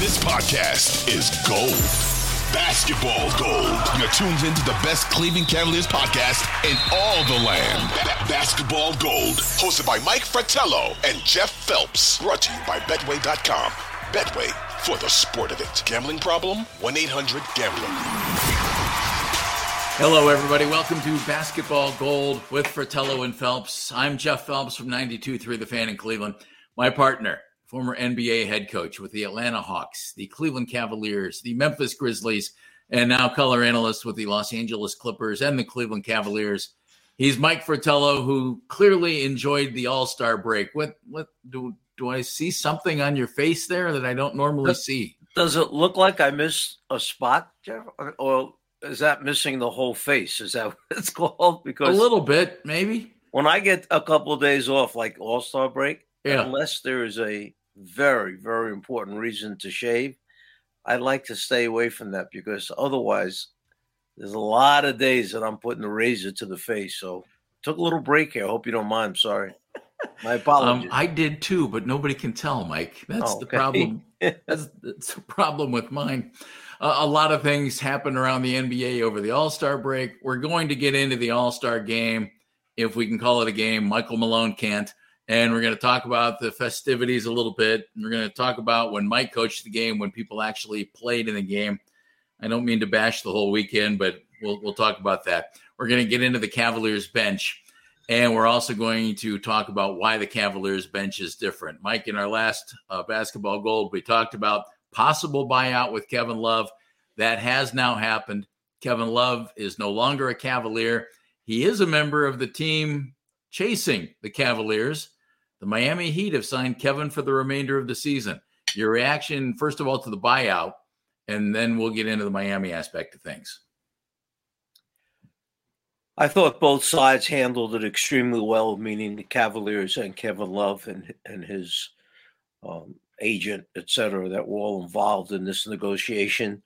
This podcast is gold. Basketball gold. You're tuned into the best Cleveland Cavaliers podcast in all the land. Ba- basketball gold. Hosted by Mike Fratello and Jeff Phelps. Brought to you by Betway.com. Betway for the sport of it. Gambling problem? 1 800 Gambler. Hello, everybody. Welcome to Basketball Gold with Fratello and Phelps. I'm Jeff Phelps from 92.3 The Fan in Cleveland. My partner, former NBA head coach with the Atlanta Hawks, the Cleveland Cavaliers, the Memphis Grizzlies, and now color analyst with the Los Angeles Clippers and the Cleveland Cavaliers. He's Mike Fratello, who clearly enjoyed the All Star break. What what do do I see something on your face there that I don't normally see? Does it look like I missed a spot, Jeff? Or is that missing the whole face? Is that what it's called? Because a little bit, maybe. When I get a couple of days off, like All Star break, yeah. unless there is a very, very important reason to shave, I like to stay away from that because otherwise, there's a lot of days that I'm putting the razor to the face. So took a little break here. I hope you don't mind. I'm sorry. My apologies. Um, I did too, but nobody can tell, Mike. That's Oh, the problem. That's, that's the problem with mine. Uh, a lot of things happened around the NBA over the All Star break. We're going to get into the All Star game, if we can call it a game. Michael Malone can't. And we're going to talk about the festivities a little bit. We're going to talk about when Mike coached the game, when people actually played in the game. I don't mean to bash the whole weekend, but we'll, we'll talk about that. We're going to get into the Cavaliers bench. And we're also going to talk about why the Cavaliers bench is different. Mike, in our last uh, basketball gold, we talked about possible buyout with Kevin Love. That has now happened. Kevin Love is no longer a Cavalier. He is a member of the team chasing the Cavaliers. The Miami Heat have signed Kevin for the remainder of the season. Your reaction, first of all, to the buyout, and then we'll get into the Miami aspect of things. I thought both sides handled it extremely well, meaning the Cavaliers and Kevin Love and and his um, agent, et cetera, that were all involved in this negotiation.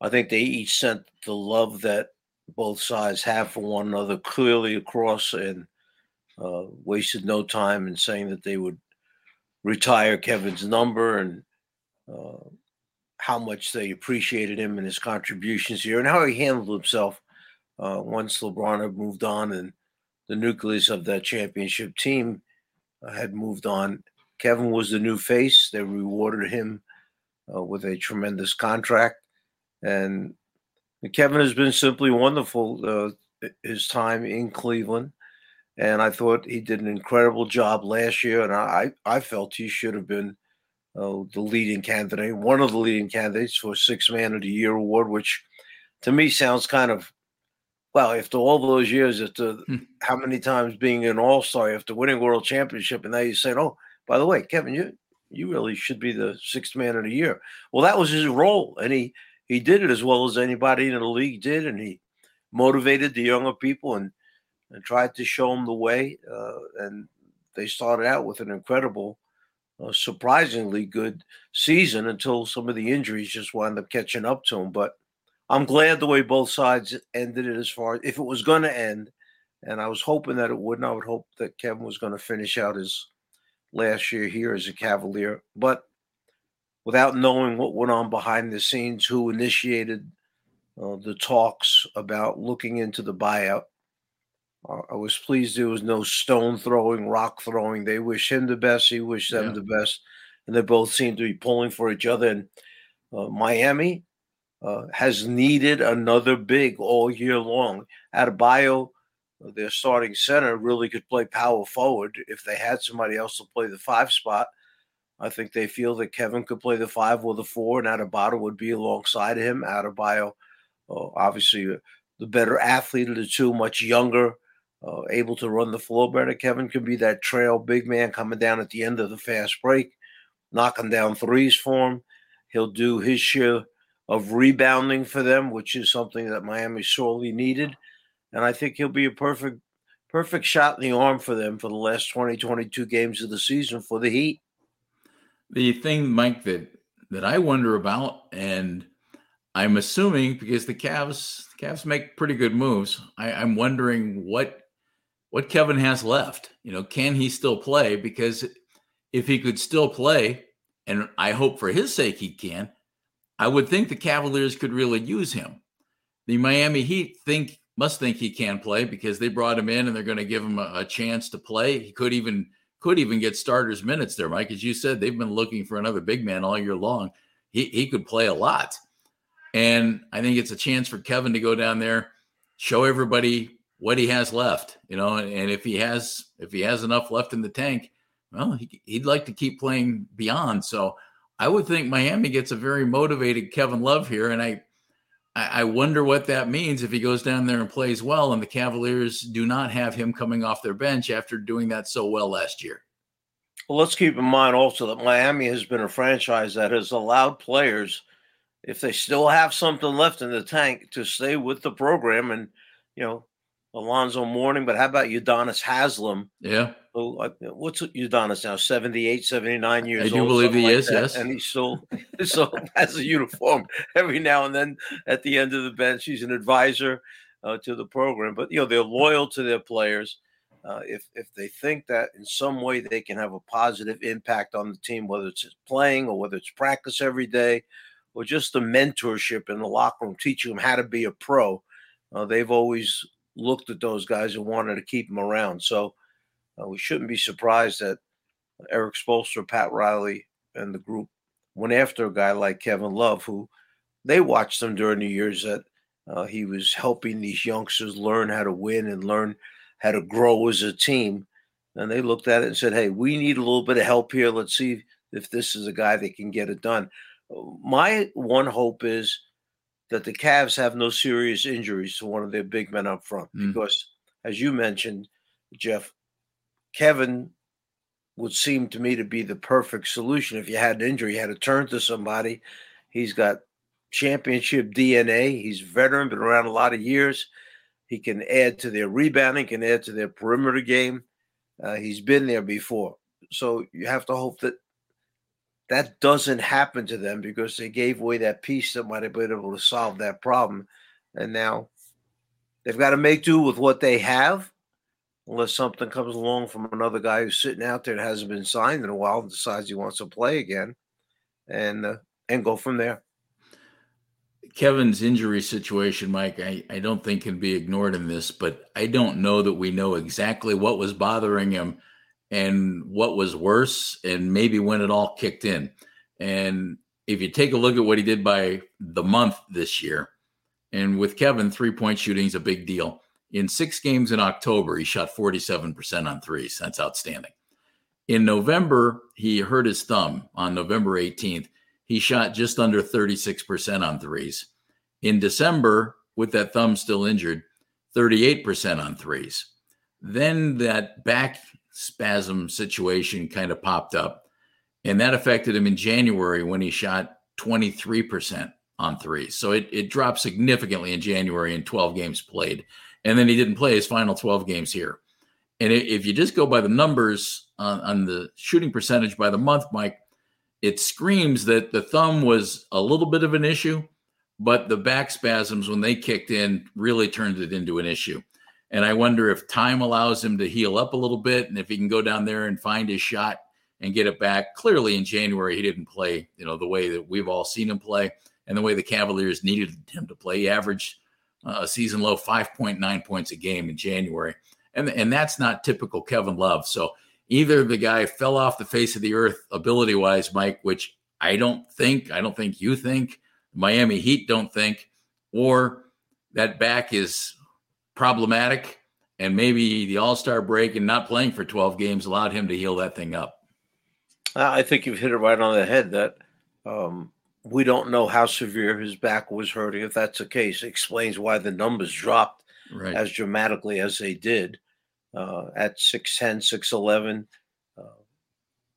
I think they each sent the love that both sides have for one another clearly across and uh, wasted no time in saying that they would retire Kevin's number and uh, how much they appreciated him and his contributions here and how he handled himself uh, once LeBron had moved on and the nucleus of that championship team uh, had moved on. Kevin was the new face. They rewarded him uh, with a tremendous contract. And Kevin has been simply wonderful uh, his time in Cleveland. And I thought he did an incredible job last year. And I, I felt he should have been uh, the leading candidate, one of the leading candidates for Six Man of the Year award, which to me sounds kind of well, after all those years, after Hmm. how many times being an all star, after winning world championship, and now you said, "Oh, by the way, Kevin, you you really should be the sixth man of the year." Well, that was his role, and he he did it as well as anybody in the league did, and he motivated the younger people and and tried to show them the way. Uh, and they started out with an incredible, uh, surprisingly good season until some of the injuries just wound up catching up to them. But I'm glad the way both sides ended it as far if it was going to end, and I was hoping that it wouldn't. I would hope that Kevin was going to finish out his last year here as a Cavalier, but without knowing what went on behind the scenes, who initiated uh, the talks about looking into the buyout, uh, I was pleased there was no stone throwing, rock throwing. They wish him the best. He wished them Yeah. the best, and they both seem to be pulling for each other. And uh, Miami uh, has needed another big all year long. Adebayo, uh, their starting center, really could play power forward if they had somebody else to play the five spot. I think they feel that Kevin could play the five or the four, and Adebayo would be alongside of him. Adebayo, uh, obviously, uh, the better athlete of the two, much younger, uh, able to run the floor better. Kevin could be that trail big man coming down at the end of the fast break, knocking down threes for him. He'll do his share of rebounding for them, which is something that Miami sorely needed. And I think he'll be a perfect perfect shot in the arm for them for the last 20, 22 games of the season for the Heat. The thing, Mike, that that I wonder about, and I'm assuming because the Cavs, the Cavs make pretty good moves. I, I'm wondering what what Kevin has left. You know, can he still play? Because if he could still play, and I hope for his sake he can, I would think the Cavaliers could really use him. The Miami Heat think must think he can play because they brought him in and they're going to give him a, a chance to play. He could even could even get starters minutes there, Mike. As you said, they've been looking for another big man all year long. He he could play a lot. And I think it's a chance for Kevin to go down there, show everybody what he has left, you know, and, if he has if he has enough left in the tank, well, he, he'd like to keep playing beyond. So I would think Miami gets a very motivated Kevin Love here, and I I wonder what that means if he goes down there and plays well, and the Cavaliers do not have him coming off their bench after doing that so well last year. Well, let's keep in mind also that Miami has been a franchise that has allowed players, if they still have something left in the tank, to stay with the program. And, you know, Alonzo Mourning, but how about Udonis Haslem? Yeah. what's Udonis now? 78, 79 years old. I do old, believe he like is, that. yes. And he still, still has a uniform every now and then at the end of the bench. He's an advisor uh, to the program. But, you know, they're loyal to their players. Uh, if, if they think that in some way they can have a positive impact on the team, whether it's playing or whether it's practice every day or just the mentorship in the locker room, teaching them how to be a pro, uh, they've always looked at those guys and wanted to keep them around. So uh, we shouldn't be surprised that Erik Spoelstra, Pat Riley, and the group went after a guy like Kevin Love, who they watched him during the years that uh, he was helping these youngsters learn how to win and learn how to grow as a team. And they looked at it and said, hey, we need a little bit of help here. Let's see if this is a guy that can get it done. My one hope is that the Cavs have no serious injuries to one of their big men up front. Mm. Because, as you mentioned, Jeff, Kevin would seem to me to be the perfect solution. If you had an injury, you had to turn to somebody. He's got championship DNA. He's veteran, been around a lot of years. He can add to their rebounding, can add to their perimeter game. Uh, he's been there before. So you have to hope that that doesn't happen to them because they gave away that piece that might have been able to solve that problem. And now they've got to make do with what they have, unless something comes along from another guy who's sitting out there that hasn't been signed in a while and decides he wants to play again, and uh, and go from there. Kevin's injury situation, Mike, I, I don't think can be ignored in this, but I don't know that we know exactly what was bothering him and what was worse and maybe when it all kicked in. And if you take a look at what he did by the month this year, and with Kevin, three point shooting is a big deal. In six games in October, he shot 47% on threes. That's outstanding. In November, he hurt his thumb on November 18th. He shot just under 36% on threes. In December, with that thumb still injured, 38% on threes. Then that back spasm situation kind of popped up. And that affected him in January when he shot 23% on three. So it, it dropped significantly in January in 12 games played. And then he didn't play his final 12 games here. And if you just go by the numbers on, on the shooting percentage by the month, Mike, it screams that the thumb was a little bit of an issue, but the back spasms, when they kicked in, really turned it into an issue. And I wonder if time allows him to heal up a little bit and if he can go down there and find his shot and get it back. Clearly in January, he didn't play, you know, the way that we've all seen him play and the way the Cavaliers needed him to play. He averaged uh, a season low 5.9 points a game in January. And, and that's not typical Kevin Love. So either the guy fell off the face of the earth ability wise, Mike, which I don't think, I don't think you think, Miami Heat don't think, or that back is problematic. And maybe the All Star break and not playing for 12 games allowed him to heal that thing up. I think you've hit it right on the head that um, we don't know how severe his back was hurting. If that's the case, it explains why the numbers dropped right. as dramatically as they did uh, at 6'10, 6'11.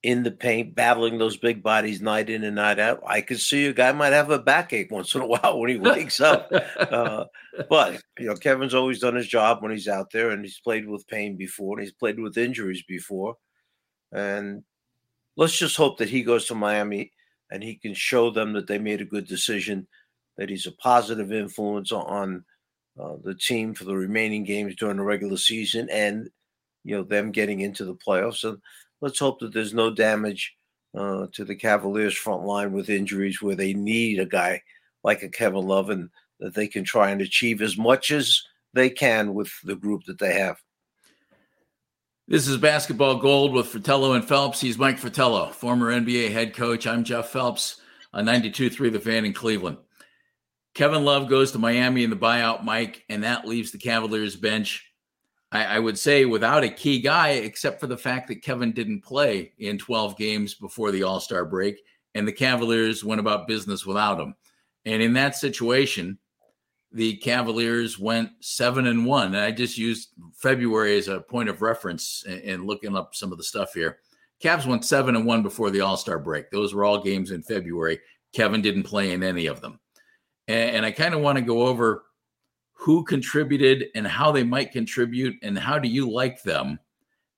In the paint, battling those big bodies night in and night out. I could see a guy might have a backache once in a while when he wakes up. Uh, but you know, Kevin's always done his job when he's out there, and he's played with pain before, and he's played with injuries before. And let's just hope that he goes to Miami and he can show them that they made a good decision, that he's a positive influence on uh, the team for the remaining games during the regular season, and you know them getting into the playoffs. And let's hope that there's no damage uh, to the Cavaliers front line with injuries where they need a guy like a Kevin Love and that they can try and achieve as much as they can with the group that they have. This is Basketball Gold with Fratello and Phelps. He's Mike Fratello, former NBA head coach. I'm Jeff Phelps, a 92.3 The Fan in Cleveland. Kevin Love goes to Miami in the buyout, Mike, and that leaves the Cavaliers bench I, I, would say without a key guy, except for the fact that Kevin didn't play in 12 games before the All Star break, and the Cavaliers went about business without him. And in that situation, the Cavaliers went seven and one. And I just used February as a point of reference and looking up some of the stuff here. Cavs went seven and one before the All Star break. Those were all games in February. Kevin didn't play in any of them. And, and I kind of want to go over who contributed and how they might contribute and how do you like them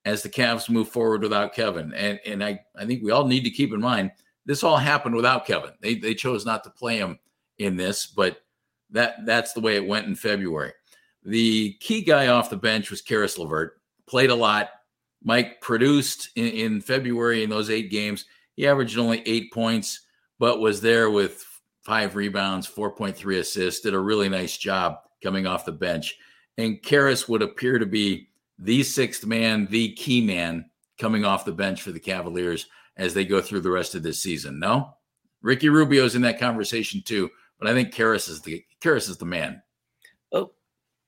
as the Cavs move forward without Kevin? And and I, I think we all need to keep in mind this all happened without Kevin. They they chose not to play him in this, but that that's the way it went in February. The key guy off the bench was Caris LeVert. Played a lot. Mike produced in, in February in those eight games. He averaged only eight points, but was there with five rebounds, 4.3 assists, did a really nice job coming off the bench. And Caris would appear to be the sixth man, the key man coming off the bench for the Cavaliers as they go through the rest of this season. No, Ricky Rubio's in that conversation too, but I think Caris is the Caris is the man. Oh,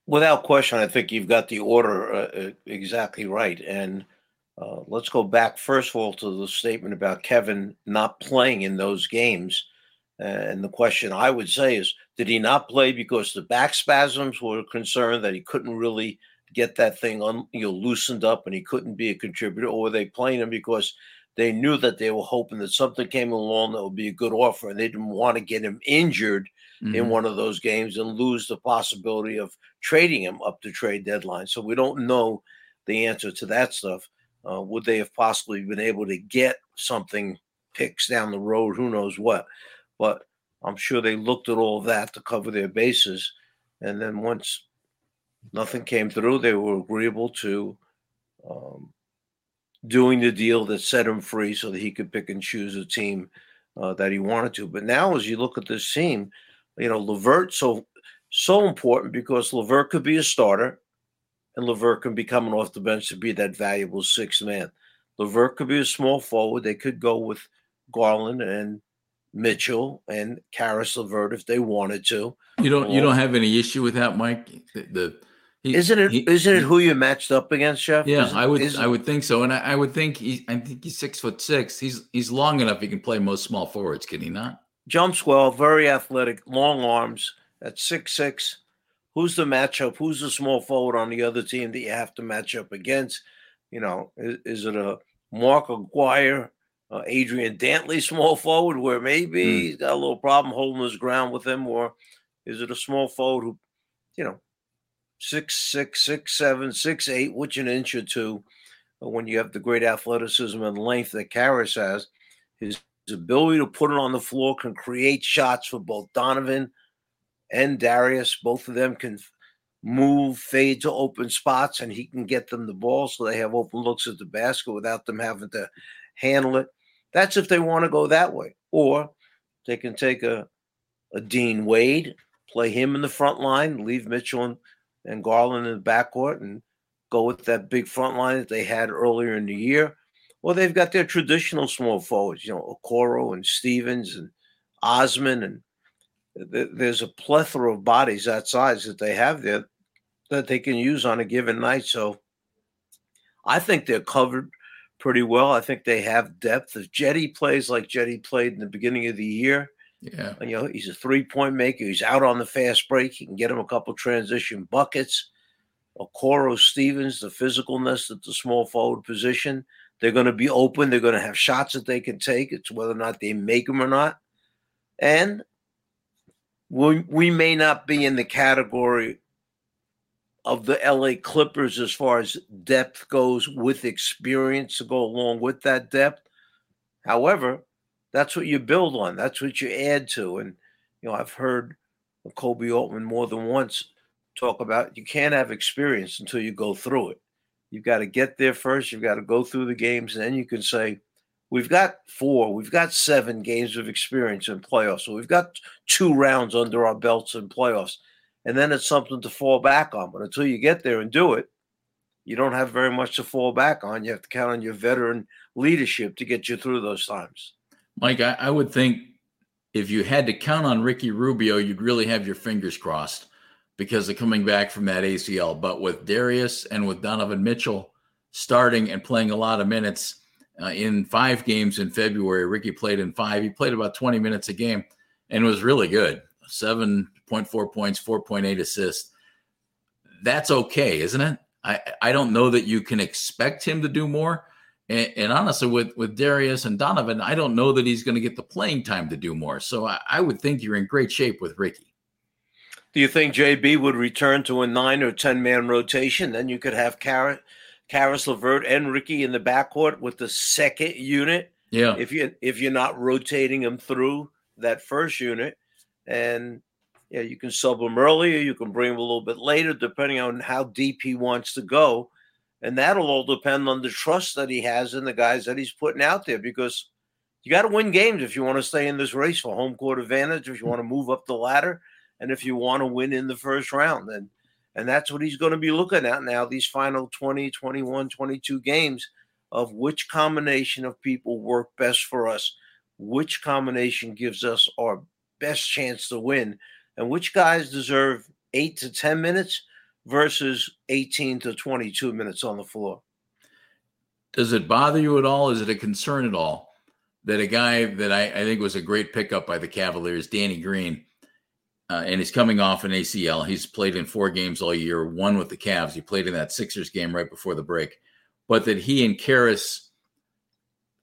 without question, I think you've got the order uh, uh, exactly right. And uh, let's go back first of all to the statement about Kevin not playing in those games. And the question I would say is, did he not play because the back spasms were concerned that he couldn't really get that thing un, you know, loosened up and he couldn't be a contributor, or were they playing him because they knew that they were hoping that something came along that would be a good offer, and they didn't want to get him injured mm-hmm. in one of those games and lose the possibility of trading him up to trade deadline. So we don't know the answer to that stuff. Uh, would they have possibly been able to get something picks down the road? Who knows what? But I'm sure they looked at all that to cover their bases. And then once nothing came through, they were agreeable to um, doing the deal that set him free so that he could pick and choose a team uh, that he wanted to. But now, as you look at this team, you know, LeVert so so important because LeVert could be a starter and LeVert can be coming off the bench to be that valuable sixth man. LeVert could be a small forward. They could go with Garland and Mitchell and Caris LeVert if they wanted to. You don't you don't um, have any issue with that, Mike? The, the he, isn't it he, not it who you matched up against, Jeff? Yeah, isn't, I would I would think so, and I, I, would think he I think he's six foot six. He's he's long enough. He can play most small forwards, can he not? Jumps well, very athletic, long arms. At six six, who's the matchup? Who's the small forward on the other team that you have to match up against? You know, is, is it a Mark Aguirre uh, Adrian Dantley small forward, where maybe mm. he's got a little problem holding his ground with him, or is it a small forward who, you know, six six six seven six eight, which an inch or two, when you have the great athleticism and length that Caris has, his, his ability to put it on the floor can create shots for both Donovan and Darius. Both of them can move, fade to open spots, and he can get them the ball so they have open looks at the basket without them having to handle it. That's if they want to go that way. Or they can take a, a Dean Wade, play him in the front line, leave Mitchell and, and Garland in the backcourt, and go with that big front line that they had earlier in the year. Well, they've got their traditional small forwards, you know, Okoro and Stevens and Osman, and th- there's a plethora of bodies that size that they have there that they can use on a given night. So I think they're covered pretty well. I think they have depth. If Cedi plays like Cedi played in the beginning of the year, yeah, you know he's a three point maker. He's out on the fast break. He can get him a couple transition buckets. Okoro Stevens, the physicalness at the small forward position, They're going to be open. They're going to have shots that they can take. It's whether or not they make them or not. And we, we may not be in the category of the LA Clippers as far as depth goes with experience to go along with that depth. However, that's what you build on. That's what you add to. And, you know, I've heard Koby Altman more than once talk about you can't have experience until you go through it. You've got to get there first. You've got to go through the games. And then you can say, we've got four, we've got seven games of experience in playoffs. So we've got two rounds under our belts in playoffs. And then it's something to fall back on. But until you get there and do it, you don't have very much to fall back on. You have to count on your veteran leadership to get you through those times. Mike, I, I would think if you had to count on Ricky Rubio, you'd really have your fingers crossed because of coming back from that ACL. But with Darius and with Donovan Mitchell starting and playing a lot of minutes uh, in five games in February, Ricky played in five. He played about 20 minutes a game and was really good 7.4 points, 4.8 assists. That's okay, isn't it? I, I don't know that you can expect him to do more. And, and, honestly, with with Darius and Donovan, I don't know that he's going to get the playing time to do more. So I, I, would think you're in great shape with Ricky. Do you think JB would return to a nine or ten man rotation? Then you could have Caris, Caris LeVert and Ricky in the backcourt with the second unit. Yeah. If you if you're not rotating them through that first unit, and yeah, you can sub him earlier, you can bring him a little bit later, depending on how deep he wants to go. And that'll all depend on the trust that he has in the guys that he's putting out there because you got to win games if you want to stay in this race for home court advantage, if you want to move up the ladder, and if you want to win in the first round. And and that's what he's going to be looking at now, these final 20, 21, 22 games of which combination of people work best for us, which combination gives us our best chance to win, and which guys deserve eight to 10 minutes versus 18 to 22 minutes on the floor. Does it bother you at all? Is it a concern at all that a guy that I, I think was a great pickup by the Cavaliers, Danny Green, uh, and he's coming off an ACL. He's played in four games all year, one with the Cavs. He played in that Sixers game right before the break. But that he and Caris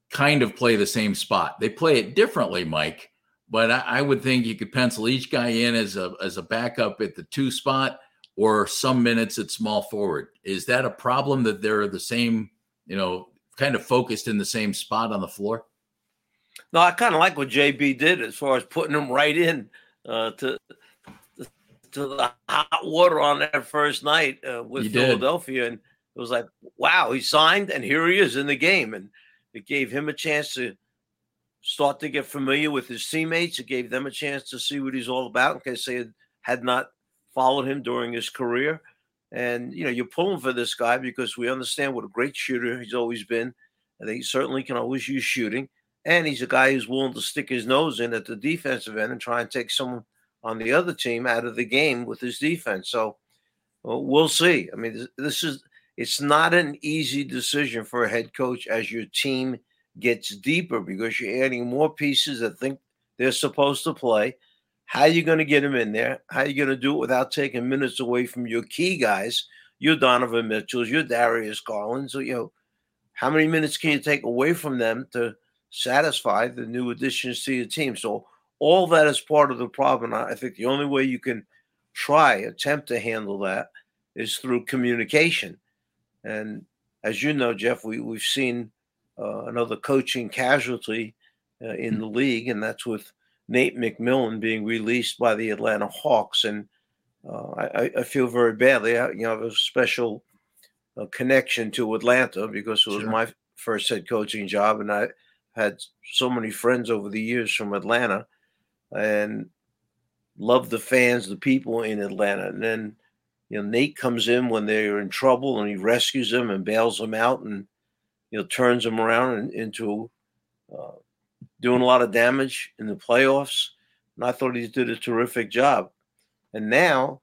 kind of play the same spot. They play it differently, Mike. But I, I would think you could pencil each guy in as a as a backup at the two spot or some minutes at small forward. Is that a problem that they're the same, you know, kind of focused in the same spot on the floor? No, I kind of like what JB did as far as putting them right in uh, to to the hot water on that first night uh, with he Philadelphia, did. and it was like, wow, he signed, and here he is in the game, and it gave him a chance to start to get familiar with his teammates. It gave them a chance to see what he's all about in case they had not followed him during his career. And, you know, you're pulling for this guy because we understand what a great shooter he's always been. And he certainly can always use shooting. And he's a guy who's willing to stick his nose in at the defensive end and try and take someone on the other team out of the game with his defense. So well, we'll see. I mean, this, this is it's not an easy decision for a head coach as your team gets deeper because you're adding more pieces that think they're supposed to play. How are you going to get them in there? How are you going to do it without taking minutes away from your key guys, your Donovan Mitchells, your Darius Garlands? So, you know, how many minutes can you take away from them to satisfy the new additions to your team? So all that is part of the problem. I think the only way you can try, attempt to handle that is through communication. And as you know, Jeff, we, we've seen another coaching casualty uh, in mm. the league, and that's with Nate McMillan being released by the Atlanta Hawks, and uh, I, I, feel very badly. I, you know, I have a special uh, connection to Atlanta because it was sure. my first head coaching job, and I had so many friends over the years from Atlanta, and loved the fans, the people in Atlanta. And then, you know, Nate comes in when they're in trouble, and he rescues them and bails them out, and you know, turns them around and, into uh, doing a lot of damage in the playoffs. And I thought he did a terrific job. And now,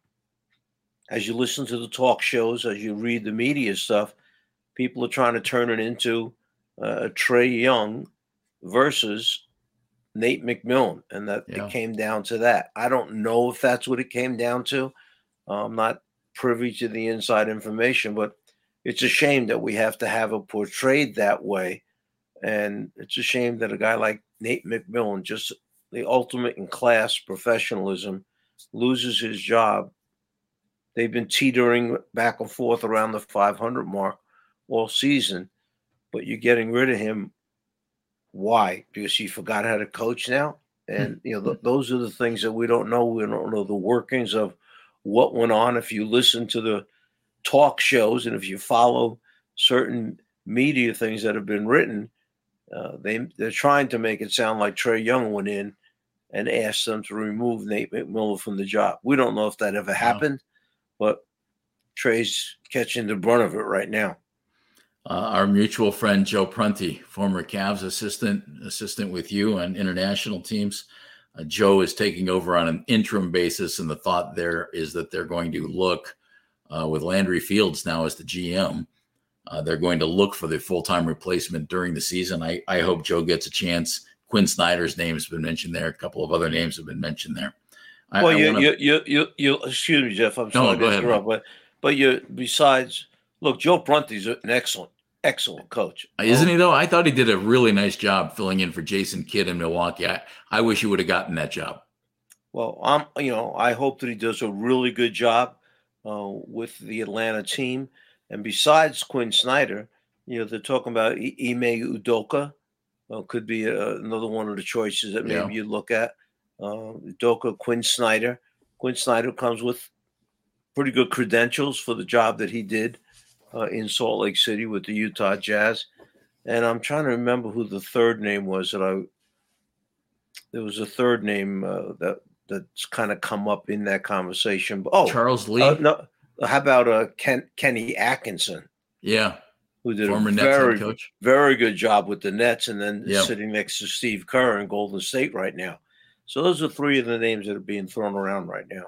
as you listen to the talk shows, as you read the media stuff, people are trying to turn it into uh, Trae Young versus Nate McMillan, and that yeah. it came down to that. I don't know if that's what it came down to. I'm not privy to the inside information, but it's a shame that we have to have it portrayed that way. And it's a shame that a guy like Nate McMillan, just the ultimate in class professionalism, loses his job. They've been teetering back and forth around the 500 mark all season, but you're getting rid of him. Why? Because he forgot how to coach now? Hmm. And, you know, th- those are the things that we don't know. We don't know the workings of what went on. If you listen to the talk shows and if you follow certain media things that have been written, uh, they they're trying to make it sound like Trae Young went in and asked them to remove Nate McMillan from the job. We don't know if that ever happened, no. but Trae's catching the brunt of it right now. Uh, our mutual friend Joe Prunty, former Cavs assistant, assistant with you on international teams. Uh, Joe is taking over on an interim basis, and the thought there is that they're going to look uh, with Landry Fields now as the GM. Uh, they're going to look for the full time replacement during the season. I, I hope Joe gets a chance. Quin Snyder's name has been mentioned there. A couple of other names have been mentioned there. I, well, you, wanna... you, you, you, you, excuse me, Jeff. I'm sorry no, to interrupt, but, but you, besides, look, Joe Prunty's an excellent, excellent coach. Uh, isn't he, though? I thought he did a really nice job filling in for Jason Kidd in Milwaukee. I, I wish he would have gotten that job. Well, I'm, you know, I hope that he does a really good job uh, with the Atlanta team. And besides Quin Snyder, you know, they're talking about Ime Udoka. Uh, could be a, uh, another one of the choices that maybe yeah. you look at. Uh, Udoka, Quin Snyder. Quin Snyder comes with pretty good credentials for the job that he did uh, in Salt Lake City with the Utah Jazz. And I'm trying to remember who the third name was that I. There was a third name uh, that that's kind of come up in that conversation. Oh, Charles Lee. Uh, no, how about uh, Ken, Kenny Atkinson? Yeah, who did Former a very, coach. very good job with the Nets, and then yep. sitting next to Steve Kerr in Golden State right now. So those are three of the names that are being thrown around right now.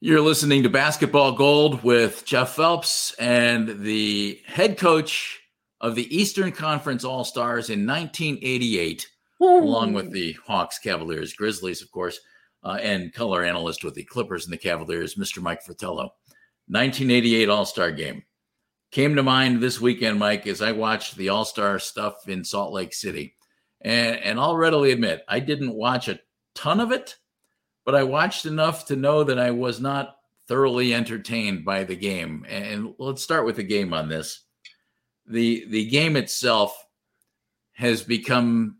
You're listening to Basketball Gold with Jeff Phelps and the head coach of the Eastern Conference All Stars in 1988 along with the Hawks, Cavaliers, Grizzlies, of course, uh, and color analyst with the Clippers and the Cavaliers, Mr. Mike Fratello. 1988 All Star game came to mind this weekend, Mike, as I watched the All Star stuff in Salt Lake City. And, and I'll readily admit, I didn't watch a ton of it, but I watched enough to know that I was not thoroughly entertained by the game. And let's start with the game on this. The the game itself has become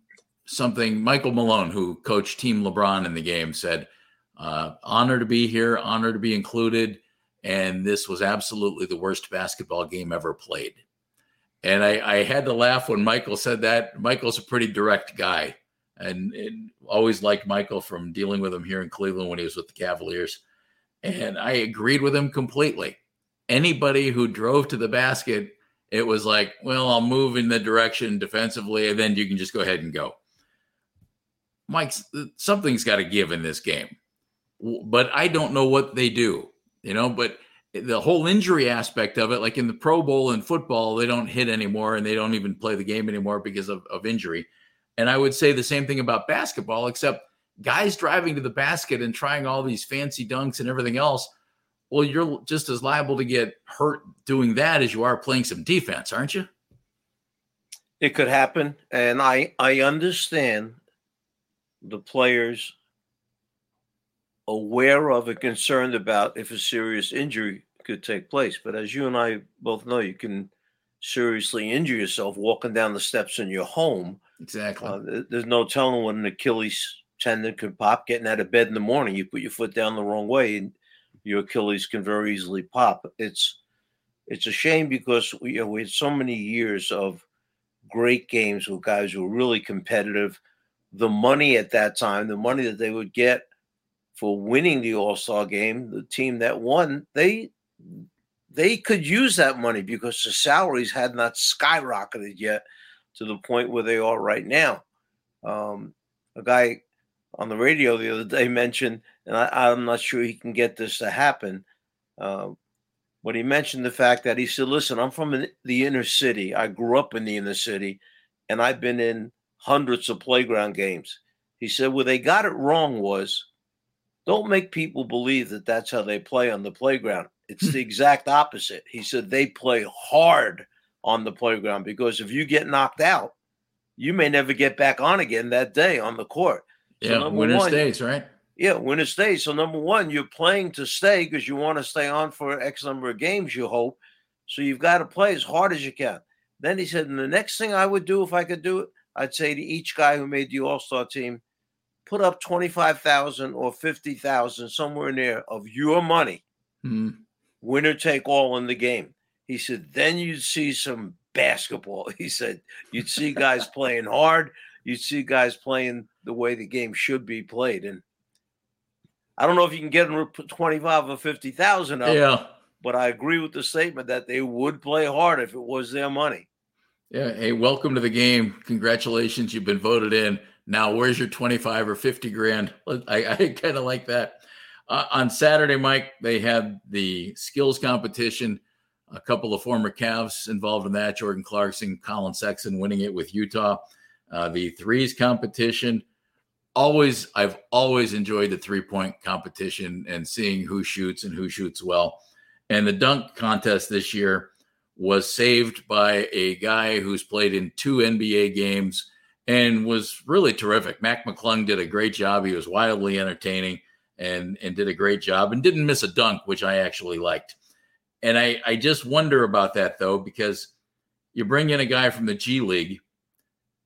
something Michael Malone, who coached Team LeBron in the game, said, uh, honor to be here, honor to be included. And this was absolutely the worst basketball game ever played. And I, I had to laugh when Michael said that. Michael's a pretty direct guy and, and always liked Michael from dealing with him here in Cleveland when he was with the Cavaliers. And I agreed with him completely. Anybody who drove to the basket, it was like, well, I'll move in the direction defensively, and then you can just go ahead and go. Mike, something's got to give in this game. But I don't know what they do, you know. But the whole injury aspect of it, like in the Pro Bowl in football, they don't hit anymore and they don't even play the game anymore because of, of injury. And I would say the same thing about basketball, except guys driving to the basket and trying all these fancy dunks and everything else. Well, you're just as liable to get hurt doing that as you are playing some defense, aren't you? It could happen, and I I understand the players aware of and concerned about if a serious injury could take place. But as you and I both know, you can seriously injure yourself walking down the steps in your home. Exactly. Uh, there's no telling when an Achilles tendon could pop. Getting out of bed in the morning, you put your foot down the wrong way, and your Achilles can very easily pop. It's it's a shame because we, you know, we had so many years of great games with guys who were really competitive the money at that time, the money that they would get for winning the All Star game, the team that won, they they could use that money because the salaries had not skyrocketed yet to the point where they are right now. Um, a guy on the radio the other day mentioned, and I, am not sure he can get this to happen. Uh, but he mentioned the fact that he said, "Listen, I'm from the inner city. I grew up in the inner city, and I've been in hundreds of playground games. He said where they got it wrong was don't make people believe that that's how they play on the playground. It's the exact opposite. He said they play hard on the playground because if you get knocked out, you may never get back on again that day on the court. So yeah, winner one, stays, right? Yeah, winner stays. So number one, you're playing to stay because you want to stay on for X number of games, you hope. So you've got to play as hard as you can. Then he said, and the next thing I would do if I could do it, I'd say to each guy who made the All Star team, put up twenty five thousand or fifty thousand somewhere in there of your money, mm-hmm. winner take all in the game. He said, then you'd see some basketball. He said you'd see guys playing hard. You'd see guys playing the way the game should be played. And I don't know if you can get them to 25 or 50,000 up. Yeah. But I agree with the statement that they would play hard if it was their money. Yeah. Hey, welcome to the game. Congratulations. You've been voted in. Now, where's your 25 or 50 grand? I, I kind of like that. Uh, on Saturday, Mike, they had the skills competition. A couple of former Cavs involved in that Jordan Clarkson, Collin Sexton winning it with Utah. Uh, the threes competition. Always, I've always enjoyed the three point competition and seeing who shoots and who shoots well. And the dunk contest this year was saved by a guy who's played in two NBA games and was really terrific. Mac McClung did a great job. He was wildly entertaining and and did a great job and didn't miss a dunk, which I actually liked. And I I just wonder about that though because you bring in a guy from the G League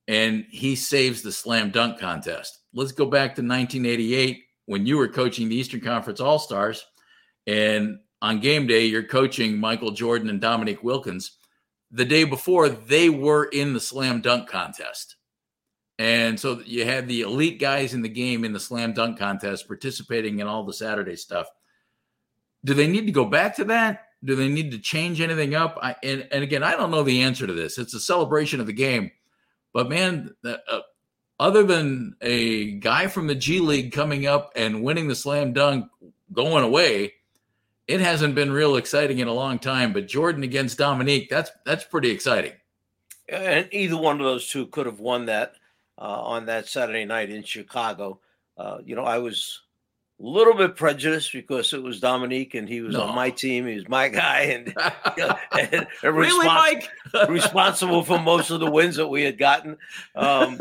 and he saves the slam dunk contest. Let's go back to 1988 when you were coaching the Eastern Conference All Stars and on game day, you're coaching Michael Jordan and Dominique Wilkins. The day before, they were in the slam dunk contest. And so you had the elite guys in the game in the slam dunk contest participating in all the Saturday stuff. Do they need to go back to that? Do they need to change anything up? I, and, and again, I don't know the answer to this. It's a celebration of the game. But man, uh, other than a guy from the G League coming up and winning the slam dunk going away, it hasn't been real exciting in a long time. But Jordan against Dominique, that's that's pretty exciting. And either one of those two could have won that uh, on that Saturday night in Chicago. Uh, you know, I was a little bit prejudiced because it was Dominique and he was no. on my team. He was my guy, and, you know, and really, Mike? responsible for most of the wins that we had gotten. Um,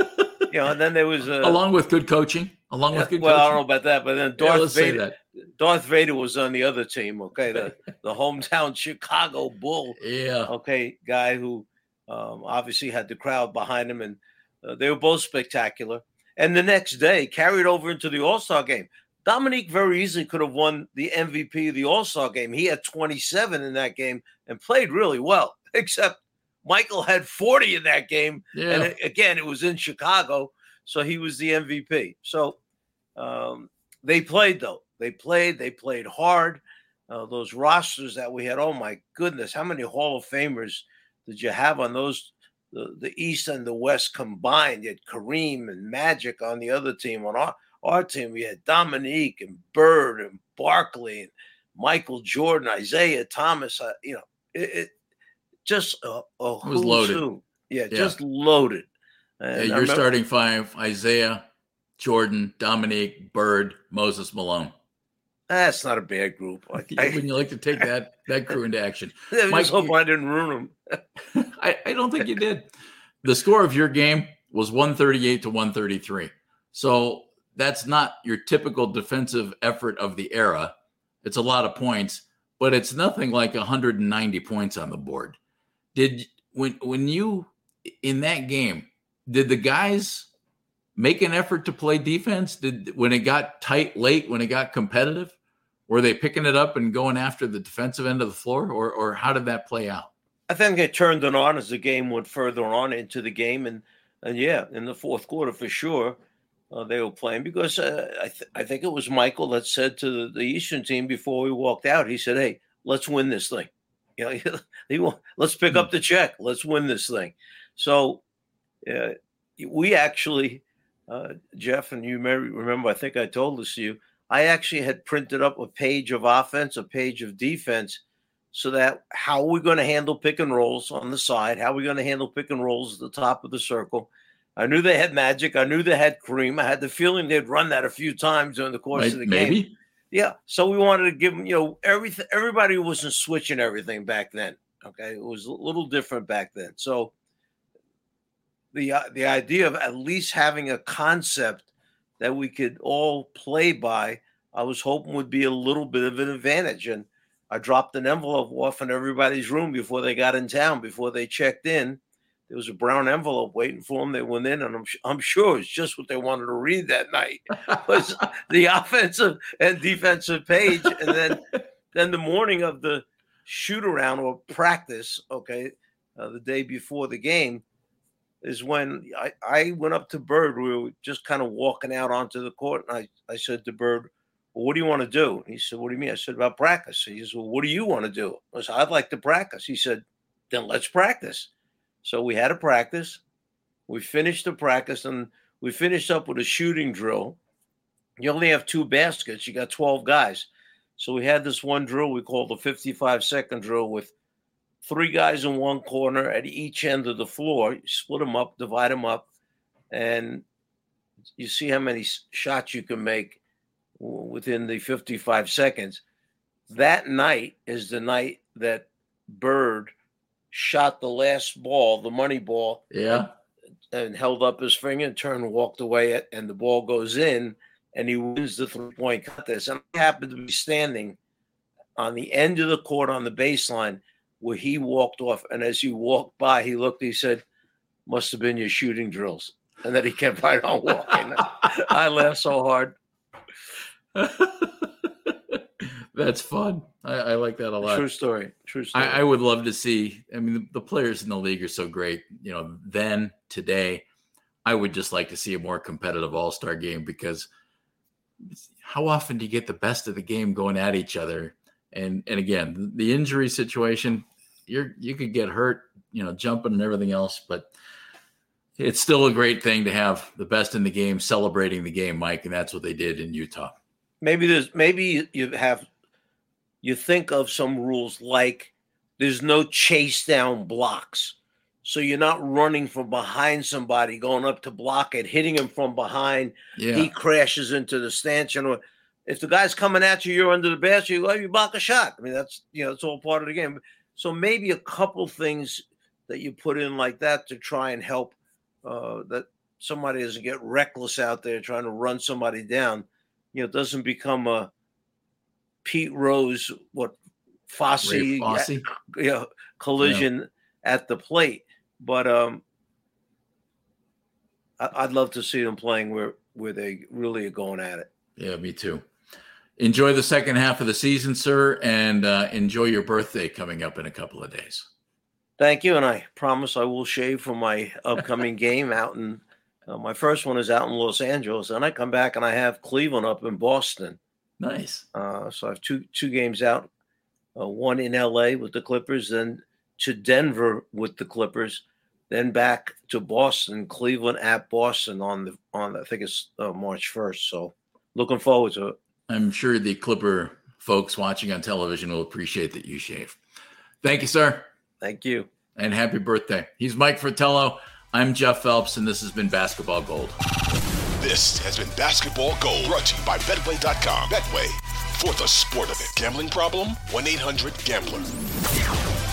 you know, and then there was a, along with good coaching. Along with good well, coaching. I don't know about that, but then Darth yeah, Vader. Darth Vader was on the other team. Okay, the the hometown Chicago Bull. Yeah. Okay, guy who um, obviously had the crowd behind him, and uh, they were both spectacular. And the next day, carried over into the All Star game. Dominique very easily could have won the MVP of the All Star game. He had 27 in that game and played really well, except Michael had 40 in that game. Yeah. And again, it was in Chicago. So he was the MVP. So um, they played, though. They played, they played hard. Uh, those rosters that we had, oh my goodness, how many Hall of Famers did you have on those? The, the East and the West combined. You had Kareem and Magic on the other team. On our, our team, we had Dominique and Bird and Barkley and Michael Jordan, Isiah Thomas. Uh, you know, it, it just a, a it was loaded. Yeah, yeah, just loaded. And yeah, you're remember, starting five: Isiah, Jordan, Dominique, Bird, Moses Malone. That's not a bad group. I, Wouldn't you like to take that that crew into action? I Mike, hope I didn't ruin them. I, I don't think you did. The score of your game was 138 to 133. So that's not your typical defensive effort of the era. It's a lot of points, but it's nothing like 190 points on the board. Did when when you in that game, did the guys make an effort to play defense? Did when it got tight late, when it got competitive? Were they picking it up and going after the defensive end of the floor, or or how did that play out? I think it turned it on as the game went further on into the game, and and yeah, in the fourth quarter for sure, uh, they were playing because uh, I th- I think it was Michael that said to the, the, Eastern team before we walked out, he said, "Hey, let's win this thing. You know, he, let's pick up hmm. the check. Let's win this thing." So uh, we actually, uh, Jeff, and you may remember, I think I told this to you I actually had printed up a page of offense, a page of defense, so that how are we going to handle pick and rolls on the side? How are we going to handle pick and rolls at the top of the circle? I knew they had Magic. I knew they had Kareem. I had the feeling they'd run that a few times during the course of the maybe. game. Yeah. So we wanted to give them, you know, everything. Everybody wasn't switching everything back then. Okay, it was a little different back then. So the uh, the idea of at least having a concept that we could all play by, I was hoping would be a little bit of an advantage. And I dropped an envelope off in everybody's room before they got in town, before they checked in. There was a brown envelope waiting for them. They went in, and I'm, I'm sure it's just what they wanted to read that night was the offensive and defensive page. And then, then the morning of the shoot around or practice, okay, uh, the day before the game, is when I, I went up to Bird. We were just kind of walking out onto the court, and I, I said to Bird, well, what do you want to do? he said, What do you mean? I said, About practice. He said, Well, what do you want to do? I said, I'd like to practice. He said, Then let's practice. So we had a practice. We finished the practice, and we finished up with a shooting drill. You only have two baskets, you got 12 guys. So we had this one drill we called the 55 second drill with three guys in one corner at each end of the floor. You split them up, divide them up, and you see how many shots you can make within the 55 seconds. That night is the night that Bird shot the last ball, the money ball. Yeah. And, and held up his finger and turned and walked away, and the ball goes in, and he wins the three point contest. And I happened to be standing on the end of the court on the baseline where he walked off. And as you walked by, he looked, he said, Must have been your shooting drills. And then he kept right on walking. I laughed so hard. That's fun. I, I, like that a lot. True story. True story. I, I would love to see. I mean, the, the, players in the league are so great. You know, then today, I would just like to see a more competitive All Star game because how often do you get the best of the game going at each other? And and again, the injury situation, you're you could get hurt, you know, jumping and everything else, but it's still a great thing to have the best in the game celebrating the game, Mike, and that's what they did in Utah. Maybe there's maybe you have you think of some rules like there's no chase down blocks. So you're not running from behind somebody, going up to block it, hitting him from behind. Yeah. He crashes into the stanchion. Or if the guy's coming at you, you're under the basket, you, go, you block a shot. I mean, that's you know, it's all part of the game. So maybe a couple things that you put in like that to try and help uh, that somebody doesn't get reckless out there trying to run somebody down. You know, it doesn't become a Pete Rose, what Fosse, Fosse. you know, collision yeah. at the plate. But um, I, would love to see them playing where where they really are going at it. Yeah, me too. Enjoy the second half of the season, sir, and uh, enjoy your birthday coming up in a couple of days. Thank you, and I promise I will shave for my upcoming game out in. Uh, my first one is out in Los Angeles, and I come back and I have Cleveland up in Boston. Nice. Uh, so I have two two games out, uh, one in LA with the Clippers, then to Denver with the Clippers, then back to Boston, Cleveland at Boston on the on I think it's uh, March first. So looking forward to it. I'm sure the Clipper folks watching on television will appreciate that you shave. Thank you, sir. Thank you. And happy birthday. He's Mike Fratello. I'm Jeff Phelps, and this has been Basketball Gold. This has been Basketball Gold, brought to you by Betway.com. Betway, for the sport of it. Gambling problem? 1 800 Gambler.